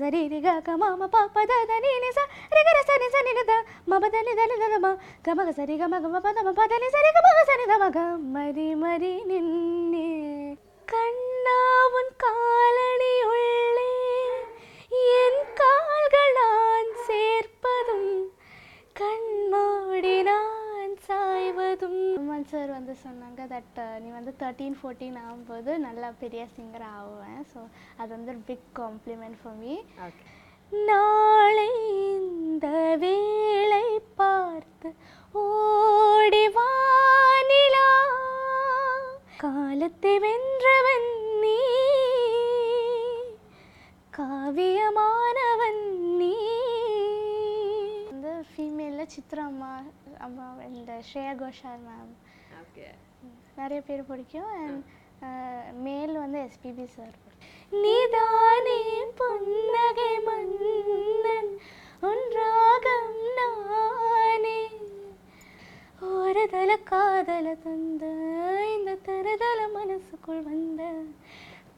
சரி ரி க க ம ம ப ப த த நீ நி ச ரி க ர ச நி ச நி நி த ம ப த நி த நி த த ம க ம க சரி க ம க ம ப த ம ப த நி சரி க ம க சரி த ம க மரி மரி நின்னே கண்ணா உன் காலணி உள்ளே என் கால்கள் நான் சேர்ப்பதும் கண்மூடி நான் சாய்வதும். அம்மன் சார் வந்து சொன்னாங்க தட் நீ வந்து தேர்ட்டீன் ஃபோர்டீன் ஆகும்போது நல்லா பெரிய சிங்கர் ஆகுவேன். ஸோ அது வந்து பிக் காம்ப்ளிமெண்ட் ஃபார் மீ நாளை இந்த வேளை பார்த்து ஓடி வானிலா காலத்தை வென்றவன் நீ. காவியமானவன் நீ. ஃபீமேலில் சித்ரா அம்மா அம்மா இந்த ஸ்ரேயா கோஷால் மேம் நிறைய பேர் பிடிக்கும். அண்ட் மேல் வந்து எஸ்பிபி சார் நீதானே புன்னகை மன்னன் ஒன்றாகம் நானே. ஒரு தல காதல தந்த இந்த தருதல மனசுக்குள் வந்த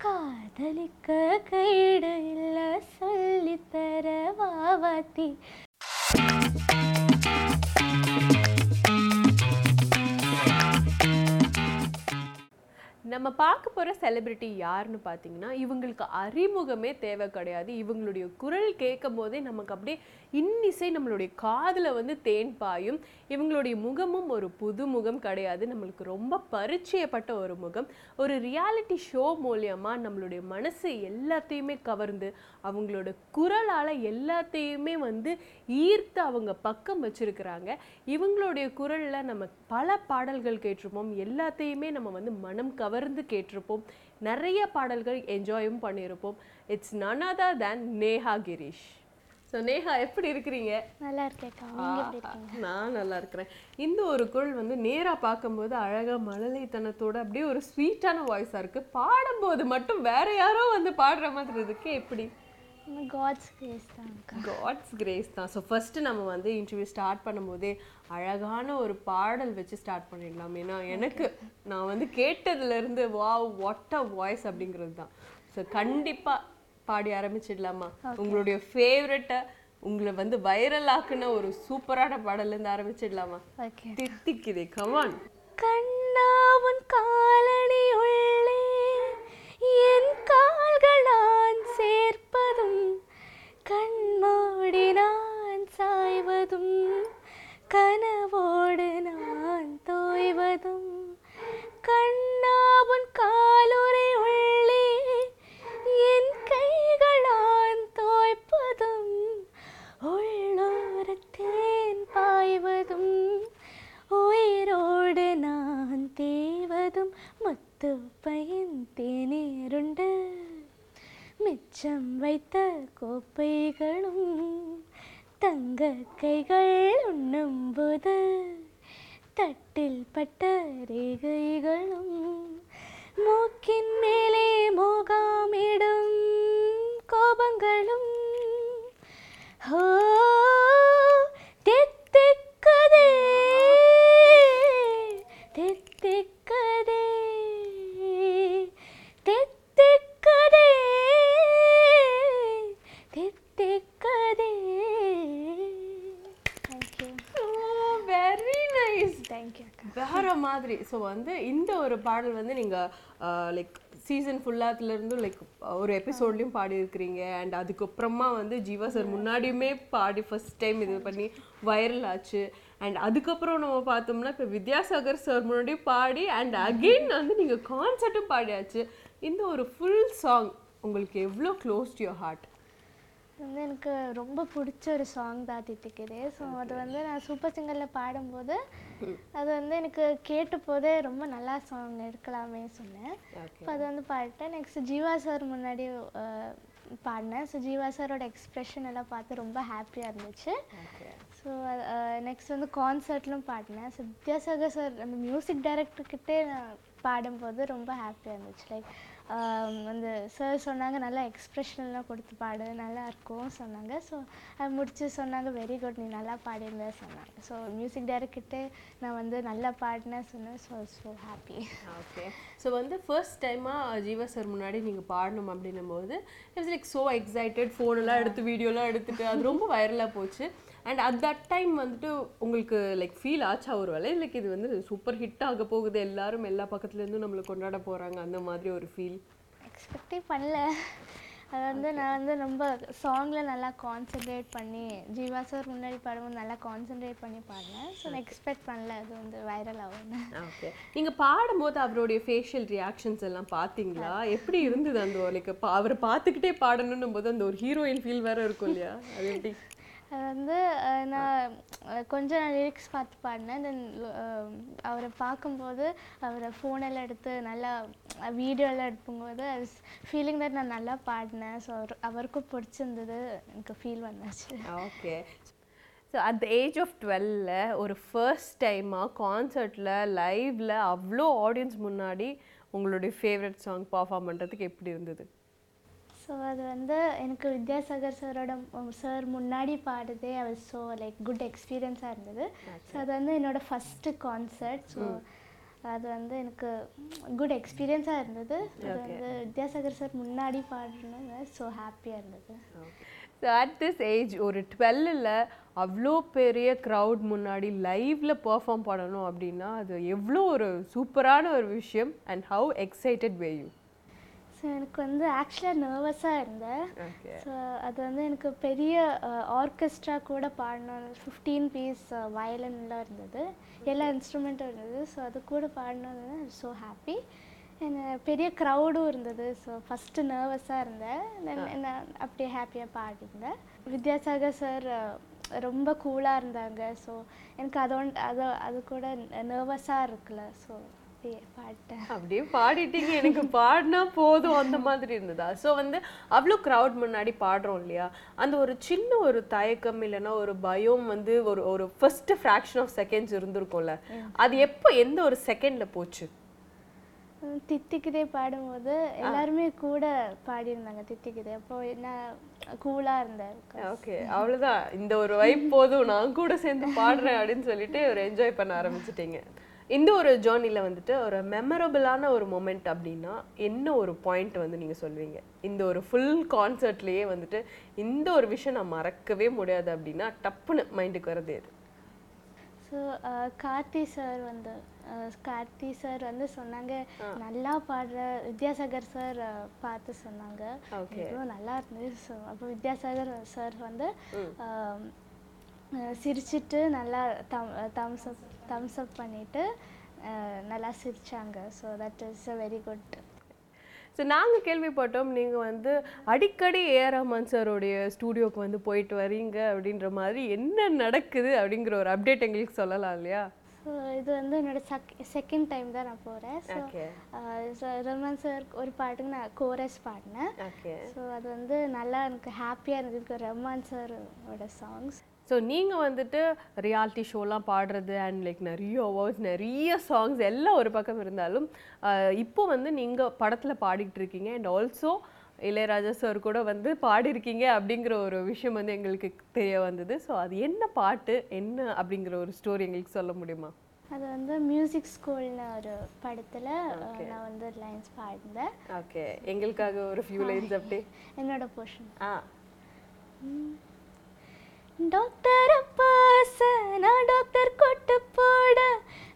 காதலிக்க கைடு இல்ல சொல்லித்தர வாவாத்தி. நம்ம பார்க்க போகிற செலிபிரிட்டி யாருன்னு பார்த்தீங்கன்னா இவங்களுக்கு அறிமுகமே தேவை கிடையாது. இவங்களுடைய குரல் கேட்கும் போதே நமக்கு அப்படியே இன்னிசை நம்மளுடைய காதில் வந்து தேன் பாயும். இவங்களுடைய முகமும் ஒரு புது முகம் கிடையாது. நம்மளுக்கு ரொம்ப பரிச்சயப்பட்ட ஒரு முகம். ஒரு ரியாலிட்டி ஷோ மூலியமாக நம்மளுடைய மனசு எல்லாத்தையுமே கவர்ந்து அவங்களோட குரலால் எல்லாத்தையுமே வந்து ஈர்த்து அவங்க பக்கம் வச்சிருக்கிறாங்க. இவங்களுடைய குரலில் நம்ம பல பாடல்கள் கேட்டிருப்போம். எல்லாத்தையுமே நம்ம வந்து மனம் கவர்ந்து கேட்டிருப்போம். நிறைய பாடல்கள் என்ஜாயும் பண்ணியிருப்போம். It's none other than Neha Girish so Neha எப்படி இருக்கிறீங்க? நல்லா இருக்கீங்க? நான் நல்லா இருக்கிறேன். இந்த ஒரு குரல் வந்து நேரா பார்க்கும்போது அழகா மழலைத்தனத்தோட அப்படியே ஒரு ஸ்வீட்டான வாய்ஸா இருக்கு. பாடும்போது மட்டும் வேற யாரோ வந்து பாடுற மாதிரி இருக்கு. எப்படி? காட்ஸ் கிரேஸ் தான்க்கா காட்ஸ் கிரேஸ் தான். ஸோ ஃபஸ்ட்டு நம்ம வந்து இன்டர்வியூ ஸ்டார்ட் பண்ணும்போதே அழகான ஒரு பாடல் வச்சு ஸ்டார்ட் பண்ணிடலாம். ஏன்னா எனக்கு நான் வந்து கேட்டதுலேருந்து வாவ் வாட் அ வாய்ஸ் அப்படிங்கிறது தான். ஸோ கண்டிப்பாக பாடி ஆரம்பிச்சிடலாமா? உங்களுடைய ஃபேவரட்டை உங்களை வந்து வைரல் ஆக்குன ஒரு சூப்பரான பாடல்லேருந்து ஆரம்பிச்சிடலாமா? தித்திக்குதே கமான் கண்ணா உன் காலணி உள்ளே என் கால்களான் சேர்ப்பதும் கண்மோடி நான் சாய்வதும் கனவோடு நான் தோய்வதும் கண்ணாவன் காலோ தங்க கைகள் உண்ணும்போது தட்டில் பட்ட ரேகைகளும் மூக்கின் மேலே மோகாமிடும் கோபங்களும் ஹோ தித்திக்குதே தித்திக்குதே தித்திக்குதே தித்திக்குதே thank you very nice thank you அக்கா வேற மாதிரி ஸோ வந்து இந்த ஒரு பாடல் வந்து நீங்க லைக் சீசன் ஃபுல்லாத்துலேருந்து லைக் ஒரு எபிசோட்லையும் பாடியிருக்கிறீங்க. அண்ட் அதுக்கப்புறமா வந்து ஜீவா சார் முன்னாடியுமே பாடி ஃபர்ஸ்ட் டைம் இது பண்ணி வைரல் ஆச்சு. அண்ட் அதுக்கப்புறம் நம்ம பார்த்தோம்னா இப்போ வித்யாசாகர் சார் முன்னாடி பாடி அண்ட் அகெயின் வந்து நீங்க கான்சர்ட்டும் பாடியாச்சு. இந்த ஒரு ஃபுல் சாங் உங்களுக்கு எவ்வளோ க்ளோஸ் டு யோர் ஹார்ட் வந்து எனக்கு ரொம்ப பிடிச்ச ஒரு சாங் தான் தித்திக்குது. ஸோ அது வந்து நான் சூப்பர் சிங்கரில் பாடும்போது அது வந்து எனக்கு கேட்ட போதே ரொம்ப நல்லா சாங் எடுக்கலாமே சொன்னேன். இப்போ அது வந்து பாடிட்டேன் நெக்ஸ்ட் ஜீவா சார் முன்னாடி பாடினேன். ஸோ ஜீவா சாரோட எக்ஸ்ப்ரெஷன் எல்லாம் பார்த்து ரொம்ப ஹாப்பியாக இருந்துச்சு. ஸோ நெக்ஸ்ட் வந்து கான்சர்ட்லும் பாடினேன். ஸோ வித்யாசாகர் சார் நம்ம மியூசிக் டைரக்டர்கிட்டே நான் பாடும்போது ரொம்ப ஹாப்பியாக இருந்துச்சு. லைக் வந்து சார் சொன்னாங்க நல்லா எக்ஸ்ப்ரெஷன்லாம் கொடுத்து பாடு நல்லா இருக்கும் சொன்னாங்க. ஸோ அது முடித்து சொன்னாங்க வெரி குட் நீ நல்லா பாடியிருந்த சொன்னாங்க. ஸோ மியூசிக் டைரக்டர்கிட்டே நான் வந்து நல்லா பாடினேன் சொன்னேன். So so happy okay so வந்து ஃபர்ஸ்ட் டைமாக ஜீவா சார் முன்னாடி நீங்கள் பாடணும் அப்படின்னும் போது இட்ஸ் லைக் ஸோ எக்ஸைட்டட் ஃபோனெல்லாம் எடுத்து வீடியோலாம் எடுத்துட்டு அது ரொம்ப வைரலாக போச்சு. அண்ட் அட் தட் டைம் வந்துட்டு உங்களுக்கு லைக் ஃபீல் ஆச்சா ஒரு வேலை லைக் இது வந்து சூப்பர் ஹிட் ஆக போகுது. எல்லாரும் எல்லா பக்கத்துலேருந்தும் நம்மளை கொண்டாட போகிறாங்க அந்த மாதிரி ஒரு ஃபீல் எக்ஸ்பெக்டே பண்ணல. அது வந்து நான் வந்து ரொம்ப சாங்கில் நல்லா கான்சென்ட்ரேட் பண்ணி ஜீவா சார் முன்னாடி பாடும்போது நல்லா கான்சென்ட்ரேட் பண்ணி பாடினேன். ஸோ நான் எக்ஸ்பெக்ட் பண்ணல. அது வந்து வைரல் ஆகும்னு. ஓகே நீங்கள் பாடும்போது அவருடைய ஃபேஷியல் ரியாக்ஷன்ஸ் எல்லாம் பார்த்தீங்களா எப்படி இருந்தது அந்த லைக் அவரை பார்த்துக்கிட்டே பாடணுன்னும் போது அந்த ஒரு ஹீரோயின் ஃபீல் வேற இருக்கும் இல்லையா? அது எப்படி? அது வந்து நான் கொஞ்சம் நான் லிரிக்ஸ் பார்த்து பாடினேன். தென் அவரை பார்க்கும்போது அவரை ஃபோனெல்லாம் எடுத்து நல்லா வீடியோலாம் எடுக்கும்போது ஃபீலிங் தட் நான் நல்லா பாடினேன். ஸோ அவர் அவருக்கும் பிடிச்சிருந்தது. எனக்கு ஃபீல் வந்துச்சு. Okay so at the age of டுவெல்ல ஒரு ஃபர்ஸ்ட் டைமாக கான்சர்ட்டில் லைவில் அவ்வளோ ஆடியன்ஸ் முன்னாடி உங்களுடைய ஃபேவரட் சாங் பர்ஃபார்ம் பண்ணுறதுக்கு எப்படி இருந்தது? ஸோ அது வந்து எனக்கு வித்யாசாகர் சாரோட சார் முன்னாடி பாடுதே அது ஸோ லைக் குட் எக்ஸ்பீரியன்ஸாக இருந்தது. ஸோ அது வந்து என்னோட ஃபஸ்ட்டு கான்சர்ட் ஸோ அது வந்து எனக்கு குட் எக்ஸ்பீரியன்ஸாக இருந்தது. அது வந்து வித்யாசாகர் சார் முன்னாடி பாடுறது ஸோ ஹாப்பியாக இருந்தது. ஸோ அட் திஸ் ஏஜ் ஒரு டுவெல்லில் அவ்வளோ பெரிய க்ரௌட் முன்னாடி லைவ்ல பெர்ஃபார்ம் பண்ணணும் அப்படின்னா அது எவ்வளோ ஒரு சூப்பரான ஒரு விஷயம். And how excited were you so எனக்கு வந்து ஆக்சுவலாக நர்வஸாக இருந்தேன். ஸோ அது வந்து எனக்கு பெரிய ஆர்கெஸ்ட்ரா கூட பாடணும் ஃபிஃப்டீன் பீஸ் வயலின்லாம் இருந்தது. எல்லா இன்ஸ்ட்ருமெண்ட்டும் இருந்தது. ஸோ அது கூட பாடணுன்னு ஸோ ஹாப்பி பெரிய க்ரௌடும் இருந்தது. ஸோ ஃபஸ்ட்டு நர்வஸாக இருந்தேன். தென் நான் அப்படியே ஹாப்பியாக பாடியிருந்தேன். வித்யாசாகர் சார் ரொம்ப கூலாக இருந்தாங்க. ஸோ எனக்கு அதோட அது அது கூட நர்வஸாக இருக்குல்ல ஸோ அப்படியே பாடிட்டேன் அப்படியே பாடிட்டீங்க. எனக்கு பாடினா போதும். அந்த மாதிரி இருந்ததா? ஸோ வந்து அவ்வளோ க்ரௌட் முன்னாடி பாடுறோம் இல்லையா? அந்த ஒரு சின்ன ஒரு தயக்கம் இல்லைன்னா ஒரு பயம் வந்து ஒரு ஒரு ஃபர்ஸ்ட் ஃப்ராக்ஷன் ஆஃப் செகண்ட்ஸ் இருந்திருக்கும்ல. அது எப்போ எந்த ஒரு செகண்ட்ல போச்சு? தித்திக்குதே பாடும்போது எல்லாருமே கூட பாடியிருந்தாங்க தித்திக்குதே அப்போ நான் கூலாக இருந்தேன் ஓகே அவ்வளோதான் இந்த ஒரு வைப் போதும். நான் கூட சேர்ந்து பாடுறேன் அப்படின்னு சொல்லிட்டு ஒரு என்ஜாய் பண்ண ஆரம்பிச்சிட்டீங்க. இந்த ஒரு ஜேர்னியில் வந்துட்டு ஒரு மெமரபிளான ஒரு மொமெண்ட் அப்படின்னா என்ன ஒரு பாயிண்ட் வந்து நீங்கள் சொல்வீங்க? இந்த ஒரு ஃபுல் கான்சர்ட்லேயே வந்துட்டு இந்த ஒரு விஷயம் நான் மறக்கவே முடியாது அப்படின்னா டப்புன்னு மைண்டுக்கு வரது எது? ஸோ கார்த்தி சார் வந்து அஹ், கார்த்தி சார் வந்து சொன்னாங்க நல்லா பாடுற வித்யாசாகர் சார் பார்த்து சொன்னாங்க. நல்லா இருந்தது ஸோ அப்போ வித்யாசாகர் சார் வந்து சிரிச்சிட்டு நல்லா தம் தம்ஸ் அப் தம்ஸ் அப் பண்ணிட்டு அஹ், நல்லா சிரிச்சாங்க. So that is a very good so நாங்கள் கேள்விப்பட்டோம் நீங்கள் வந்து அடிக்கடி ஏஆர் ரஹ்மான் சாரோடைய ஸ்டூடியோக்கு வந்து போயிட்டு வரீங்க அப்படின்ற மாதிரி என்ன நடக்குது அப்படிங்கிற ஒரு அப்டேட் எங்களுக்கு சொல்லலாம் இல்லையா? ஸோ இது வந்து என்னோட செக் செகண்ட் டைம் தான் நான் போகிறேன் ஸோ ஓகே ரஹ்மான் சார் ஒரு பாட்டுக்கு நான் கோரஸ் பாடினேன். ஓகே ஸோ அது வந்து நல்லா எனக்கு ஹாப்பியாக இருந்தது. ரஹ்மான் சாரோட சாங்ஸ் ஸோ நீங்கள் வந்துட்டு ரியாலிட்டி ஷோலாம் பாடுறது அண்ட் லைக் நிறைய அவார்ட்ஸ் நிறைய சாங்ஸ் எல்லாம் ஒரு பக்கம் இருந்தாலும் இப்போ வந்து நீங்கள் படத்தில் பாடிக்கிட்டு இருக்கீங்க அண்ட் ஆல்சோ இளையராஜா சார் கூட வந்து பாடியிருக்கீங்க அப்படிங்கிற ஒரு விஷயம் வந்து எங்களுக்கு தெரிய வந்தது. ஸோ அது என்ன பாட்டு என்ன அப்படிங்கிற ஒரு ஸ்டோரி எங்களுக்கு சொல்ல முடியுமா? அது வந்து மியூசிக் ஸ்கூல்னு ஒரு படத்தில் நான் வந்து லைன்ஸ் பாடினேன். ஓகே எங்களுக்காக ஒரு ஃபியூ லைன்ஸ் அப்படியே என்னோட போர்ஷன் ஆ. டாக்டர் அப்பாச நான் டாக்டர் கொட்டு போட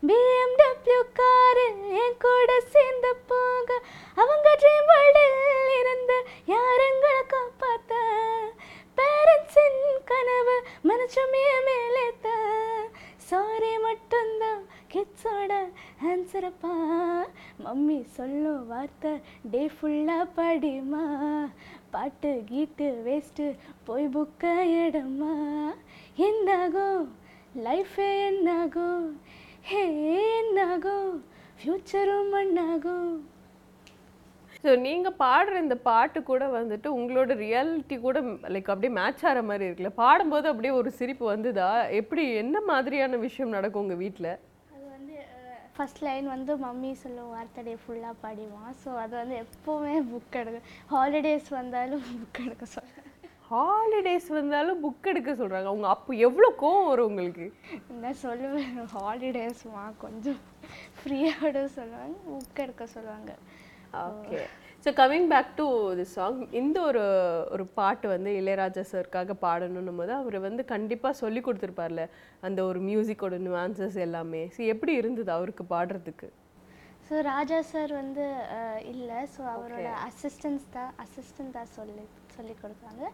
பிஎம்டபிள்யூ காரு என் கூட சேர்ந்து போக அவங்க ட்ரீம் வேர்ல்டில் இருந்த யாருங்களை காப்பாத்த பேரண்ட்ஸின் கனவு மனுஷமே மேலேத்த சாரி மட்டும்தான் கிட்ஸோட ஆன்சரப்பா மம்மி சொல்லும் வார்த்தை டே ஃபுல் பாட்டு கீட்டு வேஸ்ட்டு போய் புக்க இடமா என்னாகும் லைஃபே என்னாகும் ஹே என்னாகும் ஃப்யூச்சரும் மண்ணாகும் ஸோ நீங்கள் பாடுற இந்த பாட்டு கூட வந்துட்டு உங்களோட ரியாலிட்டி கூட லைக் அப்படியே மேட்ச் ஆகிற மாதிரி இருக்குல்ல. பாடும்போது அப்படியே ஒரு சிரிப்பு வந்துதா? எப்படி என்ன மாதிரியான விஷயம் நடக்கும் உங்கள் வீட்டில் ஃபர்ஸ்ட் லைன் வந்து மம்மி சொல்லும் வார்த்தை ஃபுல்லாக பாடிவான். ஸோ அது வந்து எப்போவுமே புக் எடுக்க ஹாலிடேஸ் வந்தாலும் புக் எடுக்க சொல்கிறேன் ஹாலிடேஸ் வந்தாலும் புக் எடுக்க சொல்றாங்க. அவங்க அப்போ எவ்வளோ கோவம் வரும் உங்களுக்கு? என்ன சொல்லுவேன்? ஹாலிடேஸ்மா கொஞ்சம் ஃப்ரீயோட சொல்லுவாங்க புக் எடுக்க சொல்லுவாங்க. Okay so coming back to the song இந்த ஒரு ஒரு பாட்டு வந்து இளையராஜா சார்க்காக பாடணும் போது அவர் வந்து கண்டிப்பாக சொல்லி கொடுத்துருப்பார்ல அந்த ஒரு மியூசிக்கோட nuances எல்லாமே. ஸோ எப்படி இருந்தது அவருக்கு பாடுறதுக்கு? ஸோ ராஜா சார் வந்து இல்லை. ஸோ அவரோட அசிஸ்டன்ஸ் தான் அசிஸ்டன்ட் தான் சொல்லி சொல்லி கொடுத்தாங்க.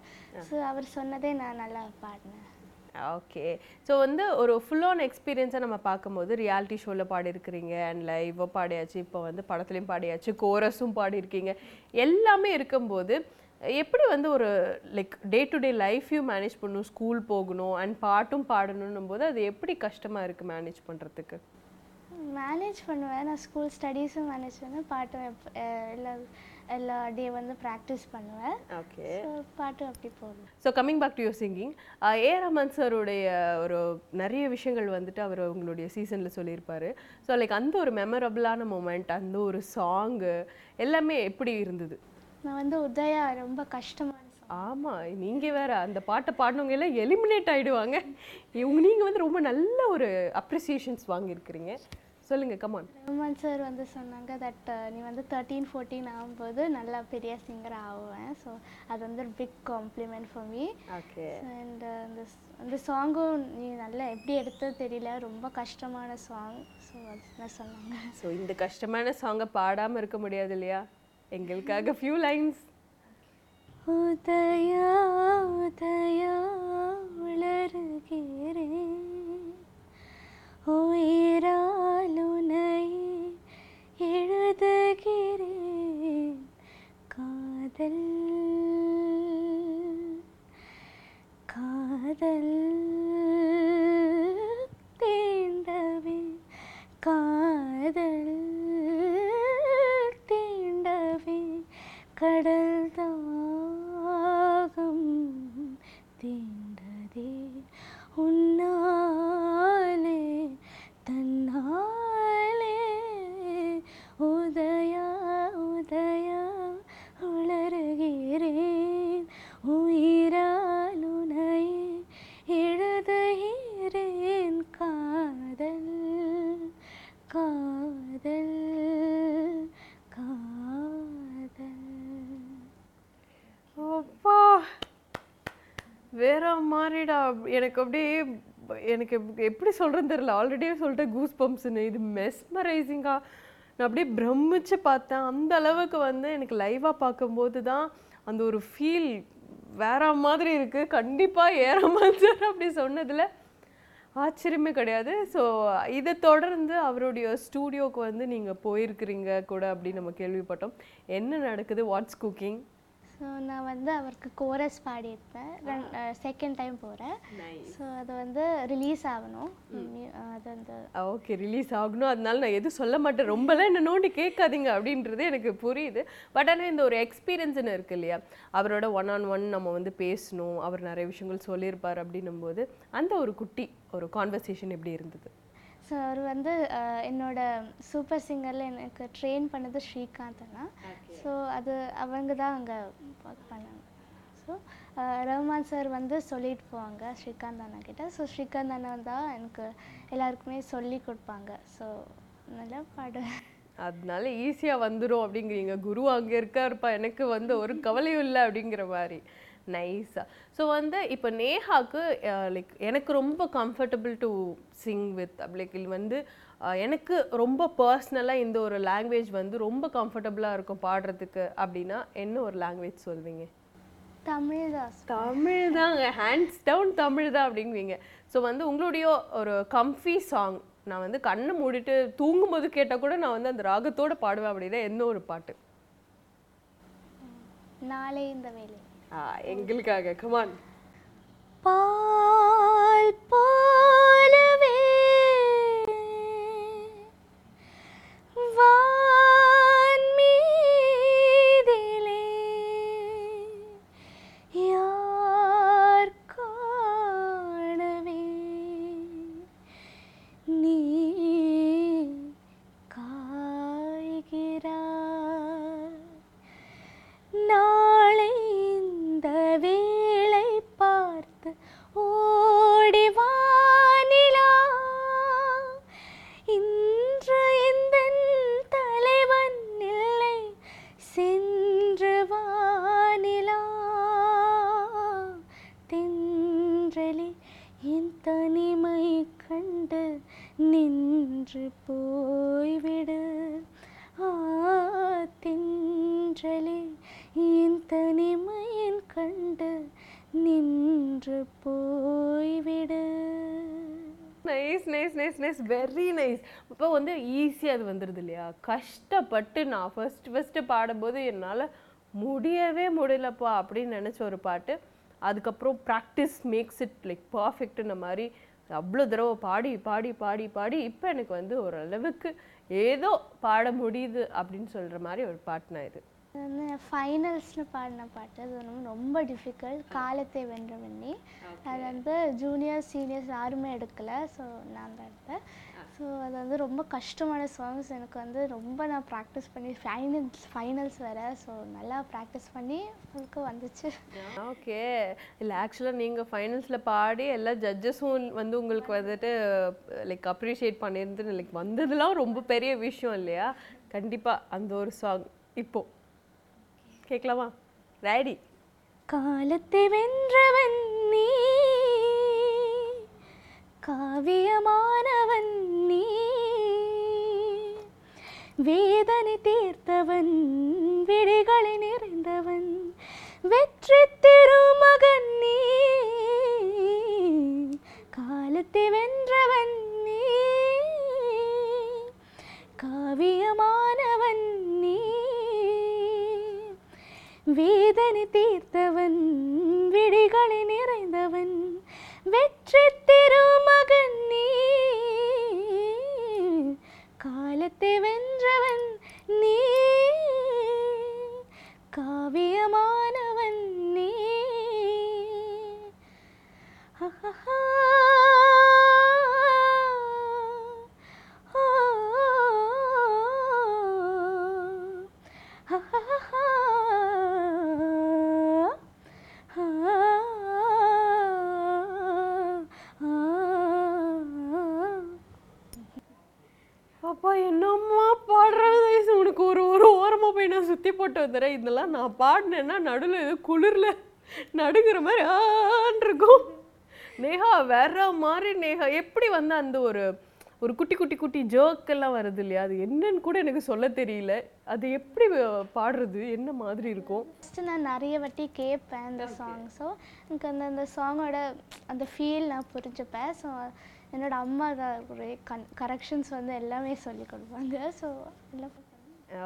ஸோ அவர் சொன்னதே நான் நல்லா பாடினேன். ஓகே ஸோ வந்து ஒரு ஃபுல் ஆன் எக்ஸ்பீரியன்ஸை நம்ம பார்க்கும்போது ரியாலிட்டி ஷோவில் பாடியிருக்கிறீங்க அண்ட் லைவாக பாடியாச்சு இப்போ வந்து படத்துலையும் பாடியாச்சு கோரஸும் பாடியிருக்கீங்க. எல்லாமே இருக்கும்போது எப்படி வந்து ஒரு லைக் டே டு டே லைஃப்பையும் மேனேஜ் பண்ணணும் ஸ்கூல் போகணும் அண்ட் பாட்டும் பாடணும் போது அது எப்படி கஷ்டமாக இருக்குது மேனேஜ் பண்ணுறதுக்கு மேனேஜ் பண்ணுவேன். நான் ஸ்கூல் ஸ்டடீஸும் மேனேஜ் பண்ணுவேன் பாட்டும் எப்- எல்லா எல்லா டே வந்து ப்ராக்டிஸ் பண்ணுவேன். ஓகே ஸோ பாட்டும் அப்படி போகும். So coming back to your singing A. Rahman சாருடைய ஒரு நிறைய விஷயங்கள் வந்துட்டு அவர் உங்களுடைய சீசனில் சொல்லியிருப்பாரு. ஸோ லைக் அந்த ஒரு மெமரபிளான மூமெண்ட் அந்த ஒரு சாங்கு எல்லாமே எப்படி இருந்தது? நான் வந்து உதயா ரொம்ப கஷ்டமான song. ஆமா நீங்க வேற அந்த பாட்டை பாடினவங்க எல்லாம் எலிமினேட் ஆயிடுவாங்க. இவங்க நீங்க வந்து ரொம்ப நல்ல ஒரு அப்ரிசியேஷன்ஸ் வாங்கியிருக்கிறீங்க. சொல்லுங்க கமான் ரஹ்மான் சார் வந்து சொன்னாங்க தட் நீ வந்து தேர்ட்டீன் ஃபோர்டீன் ஆகும்போது நல்லா பெரிய சிங்கர் ஆகுவேன் ஸோ அது வந்து big compliment for me okay and அந்த அந்த சாங்கும் நீ நல்லா எப்படி எடுத்தது தெரியல. ரொம்ப கஷ்டமான சாங் ஸோ அதுதான் சொன்னாங்க. ஸோ இந்த கஷ்டமான சாங்கை பாடாம இருக்க முடியாது இல்லையா? எங்களுக்காக ஃபியூ லைன்ஸ் உதயா உதயா உளறுகிறேன். உயிராலுனை எழுதுகிறேன் காதல். காதல். எனக்கு அப்படியே எனக்கு எப்படி சொல்கிறேன்னு தெரில ஆல்ரெடியே சொல்லிட்டேன் கூஸ் பம்ப்ஸ்னு இது மெஸ்மரைசிங்காக நான் அப்படியே பிரமிச்சு பார்த்தேன். அந்த அளவுக்கு வந்து எனக்கு லைவாக பார்க்கும்போது தான் அந்த ஒரு ஃபீல் வேற மாதிரி இருக்குது கண்டிப்பாக ஏறாமல் சார் அப்படி சொன்னதில் ஆச்சரியமே கிடையாது. ஸோ இதை தொடர்ந்து அவருடைய ஸ்டூடியோக்கு வந்து நீங்கள் போயிருக்கிறீங்க கூட அப்படின்னு நம்ம கேள்விப்பட்டோம். என்ன நடக்குது? வாட்ஸ் குக்கிங் ஸோ நான் வந்து அவருக்கு கோரஸ் பாடியிருப்பேன். செகண்ட் டைம் போகிறேன் ஸோ அது வந்து ரிலீஸ் ஆகணும். அது அந்த ஓகே ரிலீஸ் ஆகணும். அதனால நான் எதுவும் சொல்ல மாட்டேன். ரொம்பலாம் என்ன நோண்டி கேட்காதீங்க அப்படின்றது எனக்கு புரியுது. பட் ஆனால் இந்த ஒரு எக்ஸ்பீரியன்ஸ்னு இருக்கு இல்லையா? அவரோட ஒன் ஆன் ஒன் நம்ம வந்து பேசணும். அவர் நிறைய விஷயங்கள் சொல்லியிருப்பார் அப்படின்னும் போது அந்த ஒரு குட்டி ஒரு கான்வர்சேஷன் எப்படி இருந்தது? ஸோ அவர் வந்து என்னோட சூப்பர் சிங்கரில் எனக்கு ட்ரெயின் பண்ணது ஸ்ரீகாந்த் அண்ணா. ஸோ அது அவங்க தான் அங்கே ஒர்க் பண்ணாங்க. ஸோ ரஹ்மான் சார் வந்து சொல்லிட்டு போவாங்க ஸ்ரீகாந்த் அண்ணா கிட்ட. ஸோ ஸ்ரீகாந்த் அண்ணா தான் எனக்கு எல்லாருக்குமே சொல்லி கொடுப்பாங்க. ஸோ நல்லா பாடுவேன் அதனால ஈஸியாக வந்துடும் அப்படிங்கிறீங்க. குரு அங்கே இருக்காருப்பா. எனக்கு வந்து ஒரு கவலையும் இல்லை அப்படிங்கிற மாதிரி. நைஸாக ஸோ வந்து இப்போ நேஹாக்கு லைக் எனக்கு ரொம்ப comfortable to sing with like இது வந்து எனக்கு ரொம்ப பர்சனலாக இந்த ஒரு லாங்குவேஜ் வந்து ரொம்ப கம்ஃபர்டபுளாக இருக்கும் பாடுறதுக்கு அப்படின்னா என்ன ஒரு லாங்குவேஜ் சொல்வீங்க? தமிழ் தான் தமிழ் தாங்க. ஹேண்ட்ஸ் டவுன் தமிழ் தான் அப்படிங்குவீங்க. ஸோ வந்து உங்களுடைய ஒரு கம்ஃபி சாங் நான் வந்து கண்ணை மூடிட்டு தூங்கும்போது கேட்டால் கூட நான் வந்து அந்த ராகத்தோட பாடுவேன் அப்படின்னா என்ன ஒரு பாட்டு? நாளை இந்த வேலை. எங்களுக்காக கமான் பால் போலவே வான் இப்போ வந்து ஈஸியாக அது வந்துடுது இல்லையா? கஷ்டப்பட்டு நான் ஃபர்ஸ்ட் ஃபஸ்ட்டு பாடும்போது என்னால் முடியவே முடியலப்பா அப்படின்னு நினச்ச ஒரு பாட்டு. அதுக்கப்புறம் ப்ராக்டிஸ் மேக்ஸ் இட் லைக் பர்ஃபெக்ட்டுன்ன மாதிரி அவ்வளோ தடவை பாடி பாடி பாடி பாடி இப்போ எனக்கு வந்து ஓரளவுக்கு ஏதோ பாட முடியுது அப்படின்னு சொல்கிற மாதிரி ஒரு பாட்டுனா இது. வந்து ஃபைனல்ஸில் பாடின பாட்டு. அது வந்து ரொம்ப டிஃபிகல்ட் காலத்தை வென்ற வெண்ணி. அது வந்து ஜூனியர் சீனியர்ஸ் யாருமே எடுக்கலை. ஸோ நான் தான் எடுத்தேன் ஸோ அது வந்து ரொம்ப கஷ்டமான சாங்ஸ் எனக்கு வந்து ரொம்ப நான் ப்ராக்டிஸ் பண்ணி ஃபைனல்ஸ் ஃபைனல்ஸ் வேறு. ஸோ நல்லா ப்ராக்டிஸ் பண்ணி உங்களுக்கு வந்துச்சு. ஓகே இல்லை ஆக்சுவலாக நீங்கள் ஃபைனல்ஸில் பாடி எல்லா ஜட்ஜஸும் வந்து உங்களுக்கு வந்துட்டு லைக் அப்ரிஷியேட் பண்ணியிருந்து லைக் வந்ததுலாம் ரொம்ப பெரிய விஷயம் இல்லையா? கண்டிப்பாக அந்த ஒரு சாங் இப்போ. கேட்கலாமா ரெடி காலத்தை வென்றவன் நீ. காவியமானவன் நீ. வேதனை தீர்த்தவன் விழிகளை நிறைந்தவன் வெற்றி திருமகன் நீ. காலத்தை வென்றவன் நீ. காவியமானவன் நீ. வேதனை தீர்த்தவன் விழிகளை நான் பாடினேன்னா நடுவில் ஏதோ குளிரில் நடுங்கிற மாதிரி ஆன்னு இருக்கும். நேஹா வேற மாதிரி நேஹா. எப்படி வந்து அந்த ஒரு ஒரு குட்டி குட்டி குட்டி ஜோக்கெல்லாம் வருது இல்லையா? அது என்னன்னு கூட எனக்கு சொல்ல தெரியல. அது எப்படி பாடுறது? என்ன மாதிரி இருக்கும்? ஃபஸ்ட்டு நான் நிறைய வாட்டி கேட்பேன் அந்த சாங் ஸோ எனக்கு அந்த அந்த சாங்கோட அந்த ஃபீல் நான் புரிஞ்சுப்பேன். ஸோ என்னோட அம்மா தான் ஒரு கன் கரெக்ஷன்ஸ் வந்து எல்லாமே சொல்லி கொடுப்பாங்க. ஸோ எல்லாம்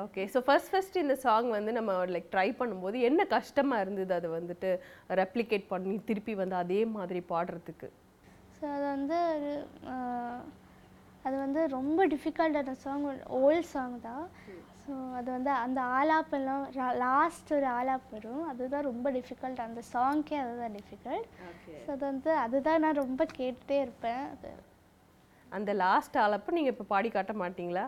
ஓகே ஸோ ஃபர்ஸ்ட் ஃபர்ஸ்ட் இந்த சாங் வந்து நம்ம லைக் ட்ரை பண்ணும்போது என்ன கஷ்டமாக இருந்தது? அதை வந்துட்டு ரெப்ளிகேட் பண்ணி திருப்பி வந்து அதே மாதிரி பாடுறதுக்கு. ஸோ அது வந்து அது வந்து ரொம்ப டிஃபிகல்ட்டான சாங் ஓல்ட் சாங் தான் ஸோ அது வந்து அந்த ஆலாப்பெல்லாம் லாஸ்ட் ஒரு ஆலாப் வரும். அதுதான் ரொம்ப டிஃபிகல்ட் அந்த சாங்க்கே அதுதான் டிஃபிகல்ட் ஸோ அது வந்து அதுதான் நான் ரொம்ப கேட்டுட்டே இருப்பேன். அது அந்த லாஸ்ட் ஆளப்போ நீங்கள் இப்போ பாடி காட்ட மாட்டீங்களா?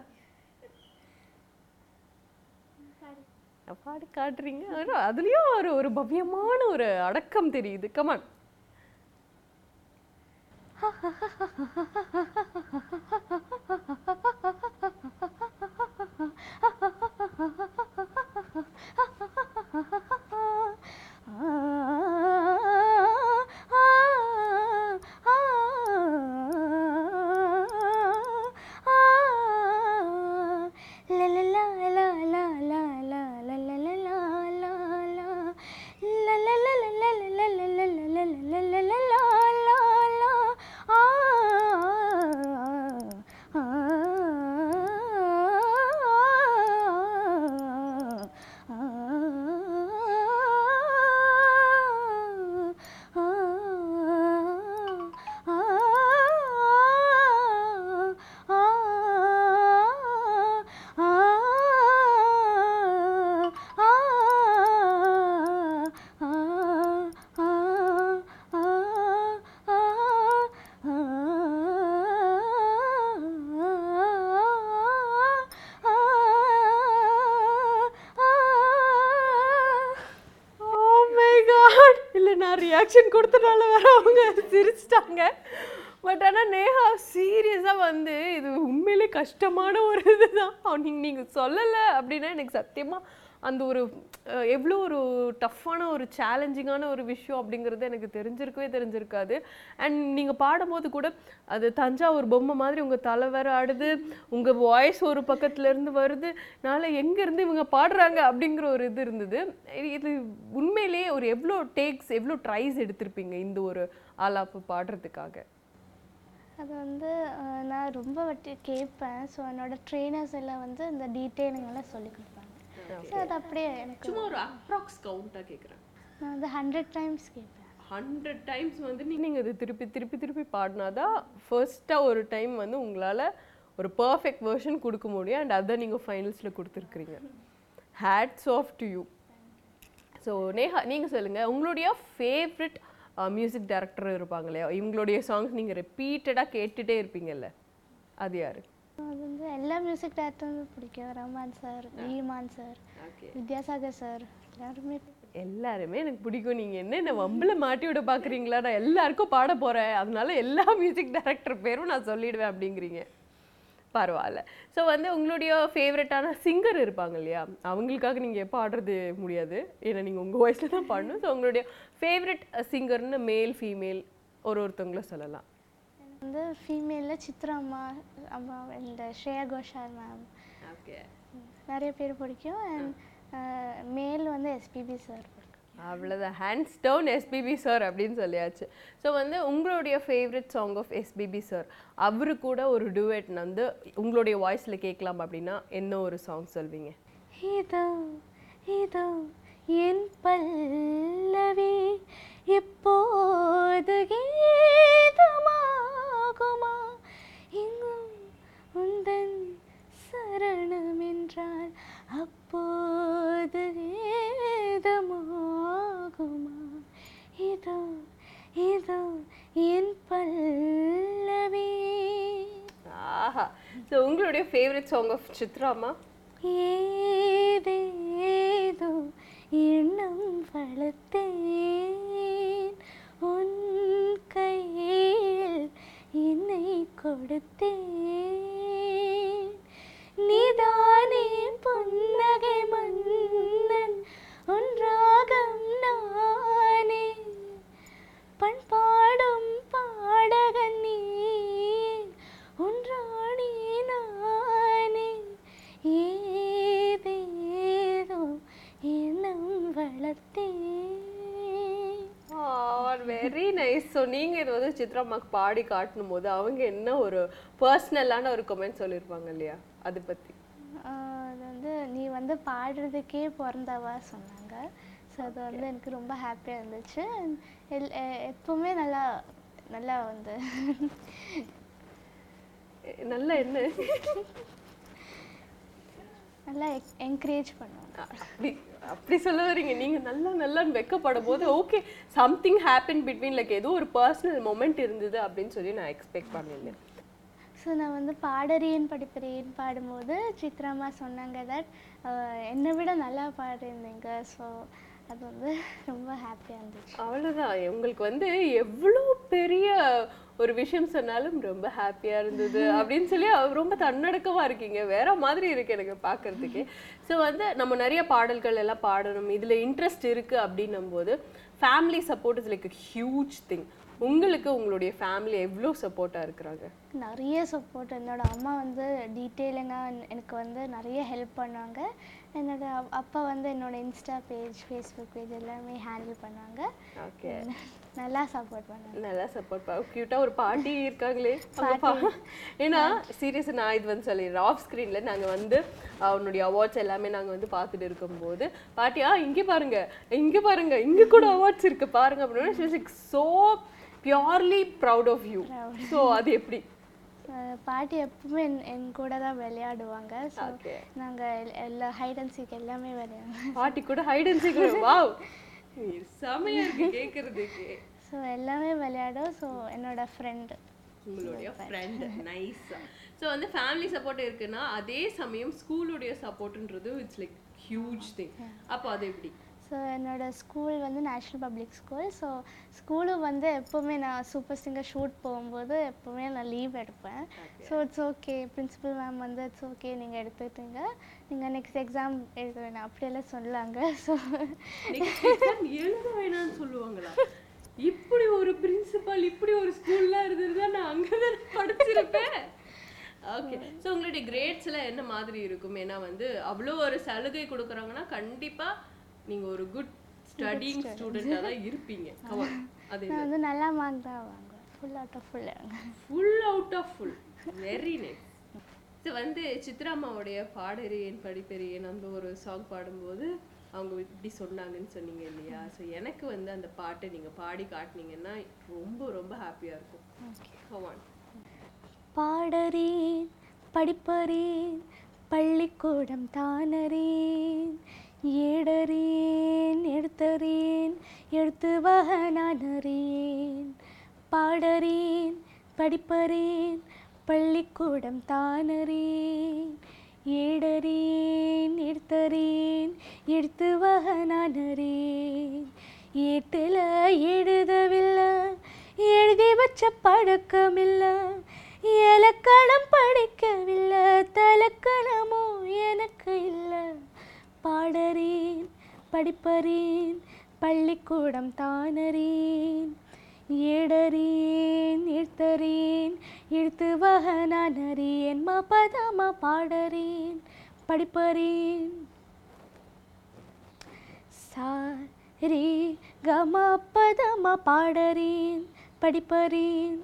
பாடி காட்டுறீங்க. ஆனால் அதுலயும் ஒரு ஒரு பவ்யமான ஒரு அடக்கம் தெரியுது. கமான் ரியாக்ஷன் கொடுத்தனால வேற அவங்க சிரிச்சிட்டாங்க. பட் ஆனால் நேஹா சீரியஸாக வந்து இது உண்மையிலே கஷ்டமான ஒரு இதுதான். நீங்கள் நீங்கள் சொல்லலை அப்படின்னா எனக்கு சத்தியமாக அந்த ஒரு எவ்வளோ ஒரு டஃப்பான ஒரு சேலஞ்சிங்கான ஒரு விஷயம் அப்படிங்கிறது எனக்கு தெரிஞ்சிருக்கவே தெரிஞ்சிருக்காது. அண்ட் நீங்கள் பாடும்போது கூட அது தஞ்சாவூர் பொம்மை மாதிரி உங்கள் தலை வேற ஆடுது உங்கள் வாய்ஸ் ஒரு பக்கத்துலேருந்து வருது நாளை எங்கேருந்து இவங்க பாடுறாங்க அப்படிங்கிற ஒரு இது இருந்தது. இது- உண்மையிலேயே ஒரு எவ்வளோ டேக்ஸ் எவ்வளோ ட்ரைஸ் எடுத்திருப்பீங்க இந்த ஒரு ஆலாப்பு பாடுறதுக்காக? அது வந்து நான் ரொம்ப வாட்டி கேட்பேன். ஸோ என்னோடய ட்ரெயினர்ஸ் எல்லாம் வந்து இந்த டீட்டெயிலுங்கெல்லாம் சொல்லி கொடுப்பேன் ஸோ அது அப்படியே எனக்கு சும்மா ஒரு அப்ராக்ஸ் கவுண்ட்டாக கேட்குறேன் நான் வந்து ஹண்ட்ரட் டைம்ஸ் கேட்பேன். ஹண்ட்ரட் டைம்ஸ் வந்து நீங்கள் இது திருப்பி திருப்பி திருப்பி பாடினாதான் ஃபர்ஸ்ட்டாக ஒரு டைம் வந்து உங்களால் ஒரு பர்ஃபெக்ட் வெர்ஷன் கொடுக்க முடியும் அண்ட் அதை நீங்கள் ஃபைனல்ஸில் கொடுத்துருக்குறீங்க. Hats off to you so Neha நீங்கள் சொல்லுங்கள் உங்களுடைய ஃபேவரட் மியூசிக் டைரக்டர் இருப்பாங்க இல்லையா? இவங்களுடைய சாங்ஸ் நீங்கள் ரிப்பீட்டடாக கேட்டுட்டே இருப்பீங்கல்ல. அது யார்? அது வந்து எல்லா மியூசிக் டேரக்டரும் பிடிக்கும். Rahman sir Imman sir Vidyasagar sir எல்லாருமே எல்லாருமே எனக்கு பிடிக்கும். நீங்கள் என்ன என்ன வம்பில் மாட்டி விட பார்க்குறீங்களா நான் எல்லாருக்கும் பாட போகிறேன் அதனால எல்லா மியூசிக் டைரக்டர் பேரும் நான் சொல்லிடுவேன் அப்படிங்கிறீங்க. பரவாயில்ல. ஸோ வந்து உங்களுடைய ஃபேவரட்டான சிங்கர் இருப்பாங்க இல்லையா? அவங்களுக்காக நீங்கள் பாடுறது முடியாது. ஏன்னா நீங்கள் உங்கள் வாய்ஸில் தான் பாடணும். ஸோ உங்களுடைய ஃபேவரட் சிங்கர்னு மேல் ஃபீமேல் ஒரு ஒருத்தவங்கள சொல்லலாம். வந்து ஃபீமேலில் சித்ரா அம்மா அம்மா இந்த ஸ்ரேயா கோஷால் மேம் ஓகே நிறைய பேர் பிடிக்கும். அண்ட் மேல் வந்து எஸ்பிபி சார் அவ்வளோதான் ஹேண்ட்ஸ் டவுன் எஸ்பிபி சார் அப்படின்னு சொல்லியாச்சு. ஸோ வந்து உங்களுடைய favourite song of SPB sir அவரு கூட ஒரு டுவெட் வந்து உங்களுடைய வாய்ஸில் கேட்கலாம் அப்படின்னா என்ன ஒரு சாங் சொல்வீங்க? இதோ இதோ என் பல்லவி எப்போது கீதமாகுமா எங்கும் உந்தன் சரணம் என்றால் அப்போது கீதமாகுமா இதோ இதோ என் பல்லவி. ஆஹா ஸோ உங்களுடைய ஃபேவரட் சாங் ஆஃப் சித்ராமா ஏதேதோ எண்ணம் வளர்த்தேன். உன் கையில் என்னை கொடுத்தேன். நீதானே புன்னகை மன்னன். ஒன்றாகம் நானே பண்பாடும் பாடகன் நீ ஒன்றானே நானே ஏதேதோ எண்ணம் வளர்த்தேன் வெரி நைஸ் ஸோ நீங்கள் இது வந்து சித்ராமாக்கு பாடி காட்டணும் போது அவங்க என்ன ஒரு பர்சனலான ஒரு கமெண்ட் சொல்லியிருப்பாங்க இல்லையா? அதை பற்றி அது வந்து நீ வந்து பாடுறதுக்கே பிறந்தவா சொன்னாங்க. ஸோ அது வந்து எனக்கு ரொம்ப ஹாப்பியாக இருந்துச்சு. எல் எப்பவுமே நல்லா நல்லா வந்து நல்ல என்ன? நல்லா என்கரேஜ் பண்ணுவாங்க. அப்படி சொல்ல வரீங்க நீங்க நல்லா நல்லா வெக்கப்படும் போது okay something happen between like ஏதோ ஒரு பர்சனல் மொமெண்ட் இருந்தது அப்படின்னு சொல்லி நான் எக்ஸ்பெக்ட் பண்ணியிருந்தேன் ஸோ நான் வந்து பாடறியேன் படிப்பறியேன் பாடும்போது சித்ராமா சொன்னாங்க தட் என்னை விட நல்லா பாடிருந்தீங்க ஸோ அது வந்து ரொம்ப ஹாப்பியாக இருந்துச்சு. அவ்வளோதான் உங்களுக்கு வந்து எவ்வளோ பெரிய ஒரு விஷயம் சொன்னாலும் ரொம்ப ஹாப்பியாக இருந்தது அப்படின்னு சொல்லி ரொம்ப தன்னடக்கமாக இருக்கீங்க. வேற மாதிரி இருக்கு எனக்கு பார்க்கறதுக்கே. ஸோ வந்து நம்ம நிறைய பாடல்கள் எல்லாம் பாடணும். இதில் இன்ட்ரெஸ்ட் இருக்குது அப்படின்னும் போது family support is like huge thing உங்களுக்கு உங்களுடைய ஃபேமிலி எவ்வளோ சப்போர்ட்டாக இருக்கிறாங்க? நிறைய சப்போர்ட் என்னோட அம்மா வந்து டீட்டெயிலிங்காக எனக்கு வந்து நிறைய ஹெல்ப் பண்ணாங்க. என்னோட அப்- அப்பா வந்து என்னோட இன்ஸ்டா பேஜ் ஃபேஸ்புக் பேஜ் எல்லாமே ஹேண்டில் பண்ணாங்க ஓகே. நல்லா சப்போர்ட் பண்ணாங்க நல்லா சப்போர்ட் பா க்யூட்டாக ஒரு பாட்டி இருக்காங்களே. ஏன்னா சீரியஸ் நான் இது வந்து சொல்லிடுறேன் ஆஃப் ஸ்க்ரீனில் நாங்கள் வந்து அவனுடைய அவார்ட்ஸ் எல்லாமே நாங்கள் வந்து பார்த்துட்டு இருக்கும்போது பாட்டி ஆ இங்கே பாருங்க இங்கே பாருங்க இங்கே கூட அவார்ட்ஸ் இருக்கு பாருங்க அப்படின்னு so purely proud of you so அது எப்படி? பாட்டி எப்பவுமே என் என் கூட தான் விளையாடுவாங்க ஸோ நாங்கள் எல்லா ஹைட் அண்ட் சீக் எல்லாமே விளையாடுவோம். பாட்டி கூட ஹைட் அண்ட் சீக்கிரம் வாவ் செமையா இருக்கு கேட்கறதுக்கு ஸோ எல்லாமே விளையாடும் ஸோ என்னோட ஃப்ரெண்டு உங்களுடைய ஃப்ரெண்ட் நைஸ் ஸோ வந்து ஃபேமிலி சப்போர்ட் இருக்குன்னா அதே சமயம் ஸ்கூலுடைய சப்போர்ட்ன்றது இட்ஸ் லைக் ஹியூஜ் திங் அப்போ அது எப்படி? ஸோ என்னோட ஸ்கூல் வந்து நேஷ்னல் பப்ளிக் ஸ்கூல் ஸோ ஸ்கூலும் வந்து எப்போவுமே நான் சூப்பர் சிங்கர் ஷூட் போகும்போது எப்போவுமே நான் லீவ் எடுப்பேன். So it's okay principal ma'am வந்து இட்ஸ் ஓகே நீங்கள் எடுத்துக்கிட்டீங்க நீங்கள் நெக்ஸ்ட் எக்ஸாம் எழுத வேணாம். அப்படியெல்லாம் சொல்லாங்க. ஸோ எழுத வேணாம்னு சொல்லுவாங்களா? இப்படி ஒரு பிரின்சிபல் இப்படி ஒரு ஸ்கூல்ல இருந்திருந்தா நான் அங்கதான் படிச்சிருப்பேன். ஓகே ஸோ உங்களுடைய கிரேட்ஸ் எல்லாம் என்ன மாதிரி இருக்கும்? ஏன்னா வந்து அவ்வளோ ஒரு சலுகை கொடுக்குறாங்கன்னா கண்டிப்பா நீங்க ஒரு குட் ஸ்டடிங் ஸ்டூடெண்டாக தான் இருப்பீங்க. அது நான் வந்து நல்லா மார்க் தான் வாங்குவேன். Full out of full full out of full very nice so வந்து சித்ராமாவுடைய பாடறியேன் படிப்பெறியேன் அந்த ஒரு சாங் பாடும்போது அவங்க இப்படி சொன்னாங்கன்னு சொன்னீங்க இல்லையா? ஸோ எனக்கு வந்து அந்த பாட்டை நீங்கள் பாடி காட்டினீங்கன்னா ரொம்ப ரொம்ப ஹாப்பியாக இருக்கும். பாடறேன் படிப்பறேன் பள்ளிக்கூடம் தானறேன் ஏடறேன் எடுத்தறேன் எடுத்து வக நானறேன் பாடறேன் படிப்பறேன் பள்ளிக்கூடம் தானறேன். ஏடறேன் எடுத்தறேன் எடுத்து வக நானறேன் ஏட்டில் எழுதவில்லை எழுதி வச்ச பழக்கமில்லை இலக்கணம் படிக்கவில்லை தலக்கணமும் எனக்கு இல்லை. பாடறேன் படிப்பறேன் பள்ளிக்கூடம் தானறேன். ஏடறேன் இழுத்தறேன் இழுத்து வக நான் அறியேன் மா பாடறேன் படிப்பறேன். சா ரே கம பதமா பாடறேன் படிப்பறேன்.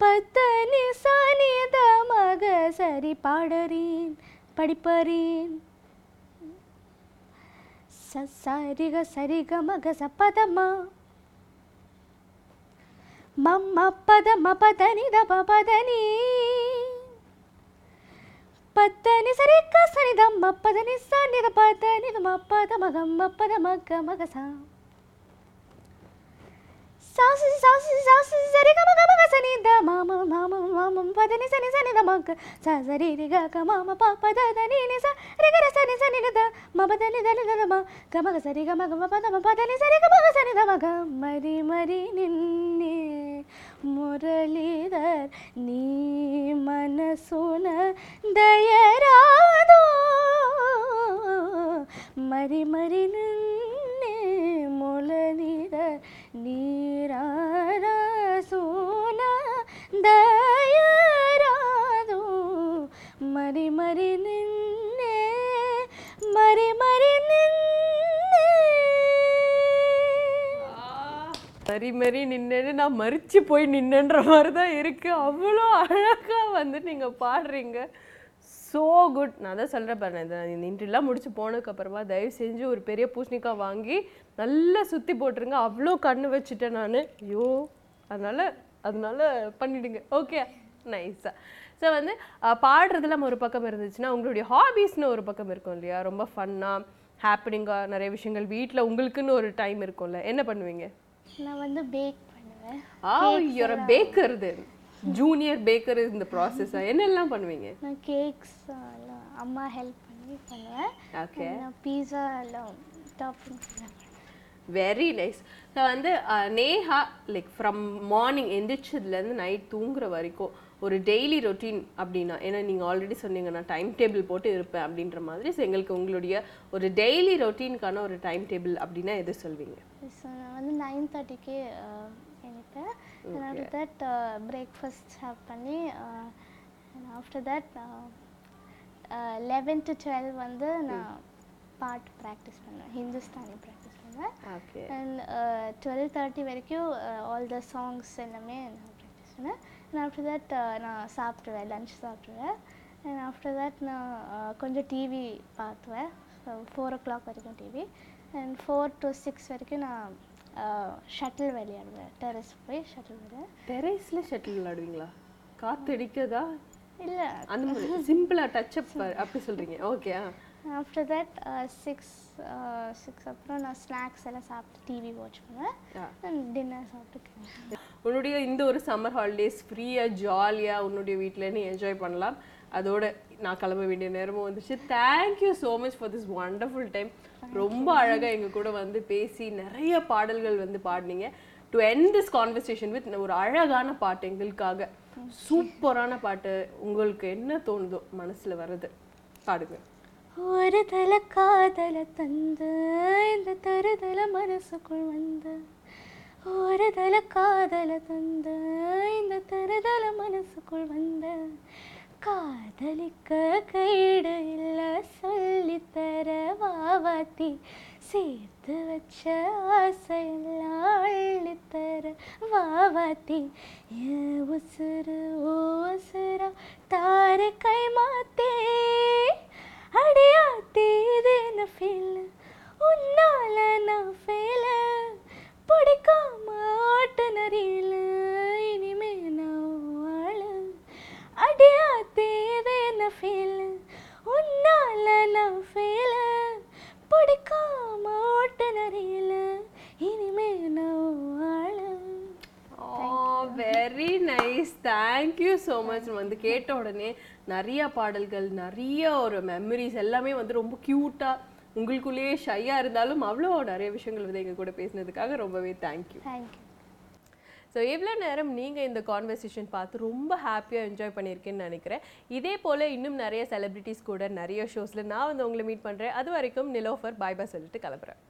பத்தனி சனி மக சரி பாடறேன். படிப்பறேன் ச சரிக சரிக மக சப்பதமா மம்ம பதம பதனி தப பதனி பத்தனி சரிக்க சனிதம் பதனி சனித பதனி தம பதம கம்ம பதம கமக சா சாசு சாசு சாசு சரி கம கம கசனி த மாம மாம மாம பதனி சனி சனி த மக்க ச சரி ரி க க மாம ப ப த த நீ நி ச ரி க ர சனி சனி த ம ப த நி த நி த ம க ம க சரி க ம க ம ப த ம ப த நி சரி க ம க சனி த ம க மரி மரி நின்னி முரளிதர் நீ மனசுன தயராதோ மரி மரி நின் சரி மாரி நின்றுன்னு நான் மறித்து போய் நின்னுன்ற மாதிரி தான் இருக்குது அவ்வளோ அழகாக வந்து நீங்கள் பாடுறீங்க. ஸோ குட் நான் தான் சொல்கிறேன் பாருங்க இந்த இன்ட்ரெலாம் முடிச்சு போனதுக்கப்புறமா தயவு செஞ்சு ஒரு பெரிய பூசணிக்காய் வாங்கி நல்லா சுற்றி போட்டுருங்க. அவ்வளோ கண்ணு வச்சுட்டேன் நான். ஐயோ அதனால் அதனால் பண்ணிவிடுங்க ஓகே நைஸாக ஸோ வந்து பாடுறதுல ஒரு பக்கம் இருந்துச்சுன்னா உங்களுடைய ஹாபீஸ்னு ஒரு பக்கம் இருக்கும் இல்லையா? ரொம்ப ஃபன்னாக ஹாப்பினிங்காக நிறைய விஷயங்கள் வீட்டில் உங்களுக்குன்னு ஒரு டைம் இருக்கும்ல. என்ன பண்ணுவீங்க? நான் வந்து பேக் பண்ணுவேன். ஆ you're baker then junior baker இந்த ப்ராசஸ் என்னெல்லாம் பண்ணுவீங்க? நான் கேக்ஸ் அம்மா ஹெல்ப் பண்ணி பண்ணுவேன். ஓகே நான் பீஸா எல்லாம் பண்ணுவேன். வெரி நைஸ் ஸோ வந்து நேஹா லைக் ஃப்ரம் மார்னிங் எந்திரிச்சதுலேருந்து நைட் தூங்குற வரைக்கும் ஒரு டெய்லி ரொட்டீன் அப்படின்னா ஏன்னா நீங்கள் ஆல்ரெடி சொன்னீங்க நான் டைம் டேபிள் போட்டு இருப்பேன் அப்படின்ற மாதிரி. ஸோ எங்களுக்கு உங்களுடைய ஒரு டெய்லி ரொட்டீனுக்கான ஒரு டைம் டேபிள் அப்படின்னா எது சொல்வீங்க? ஸோ நான் வந்து நைன் தேர்ட்டிக்கு எழுப்பேன். ஆஃப்டர் தட் பிரேக்ஃபாஸ்ட் ஹேவ் பண்ணி after that eleven to twelve வந்து நான் பாட்டு ப்ராக்டிஸ் பண்ணுவேன். ஹிந்துஸ்தானி ப்ராக்டிஸ் பண்ணுவேன். அண்ட் டுவெல் தேர்ட்டி வரைக்கும் ஆல் த சாங்ஸ் எல்லாமே நான் ப்ராக்டிஸ் பண்ணேன் அண்ட் ஆஃப்டர் தட் நான் சாப்பிட்ருவேன் லஞ்ச் சாப்பிட்ருவேன் அண்ட் ஆஃப்டர் தட் நான் கொஞ்சம் டிவி பார்த்துவேன். ஃபோர் ஓ கிளாக் வரைக்கும் TV and four to six வரைக்கும் நான் ஷட்டில் விளையாடுவேன். டெரஸ் போய் ஷட்டில் விளையாடுவேன் டெரேஸில் ஷட்டில் விளையாடுவீங்களா? காத்தடிக்கதா இல்லை. அந்த மாதிரி சிம்பிளாக டச் அப் அப்படி சொல்கிறீங்க okay after that six six அப்புறம் நான் ஸ்நாக்ஸ் எல்லாம் சாப்பிட்டு டிவி வாட்ச் பண்ணுவேன். டின்னர் சாப்பிட்டு உன்னுடைய இந்த ஒரு சம்மர் ஹாலிடேஸ் ஃப்ரீயாக ஜாலியாக உன்னுடைய வீட்டில் நீ என்ஜாய் பண்ணலாம். அதோட நான் கிளம்ப வேண்டிய நேரமும் வந்துச்சு. Thank you so much for this wonderful time ரொம்ப அழகா எங்க கூட வந்து பேசி நிறைய பாடல்கள் வந்து பாடினீங்க. To end this conversation with ஒரு அழகான பாட்டு எங்களுக்காக. சூப்பரான பாட்டு. உங்களுக்கு என்ன தோணுதோ மனசுல வர்றது பாடுங்க. ஒரு தல காதல தந்து இந்த தருதல மனசுக்குள் வந்த. ஒரு தல காதல தந்து இந்த தருதல மனசுக்குள் வந்த. காதலிக்க கைடு இல்ல சொல்லித்தர வாவாத்தி சேர்த்து வச்ச ஆசையெல்லாம் அள்ளித்தர வாவாத்தி என் உசுறு ஓ உசுரா தாரை கை மாத்தே. அடியாத்தி இது என்ன ஃபீல் உன்னால நான் ஃபெயில பிடிக்காம ஓட்டுநரியில் இனிமே நான் வாழ. அடியாத்தி ஃபீல் உன்னால நான் ஃபெயில பிடிக்காம ஓட்டுநரியில் இனிமே நான் வாழ. Very nice thank you so much வந்து கேட்ட உடனே நிறைய பாடல்கள் நிறைய ஒரு மெமரிஸ் எல்லாமே வந்து ரொம்ப க்யூட்டாக உங்களுக்குள்ளேயே ஷையாக இருந்தாலும் அவ்வளோ நிறைய விஷயங்கள் வந்து எங்கள் கூட பேசினதுக்காக ரொம்பவே தேங்க்யூ தேங்க்யூ ஸோ இவ்வளோ நேரம் நீங்கள் இந்த கான்வர்சேஷன் பார்த்து ரொம்ப ஹாப்பியாக என்ஜாய் பண்ணியிருக்கேன்னு நினைக்கிறேன். இதே போல் இன்னும் நிறைய செலிபிரிட்டிஸ் கூட நிறைய ஷோஸில் நான் வந்து உங்களை மீட் பண்ணுறேன் அது வரைக்கும் நிலோஃபர் பாய் பாய் சொல்லிட்டு கிளம்புறேன்.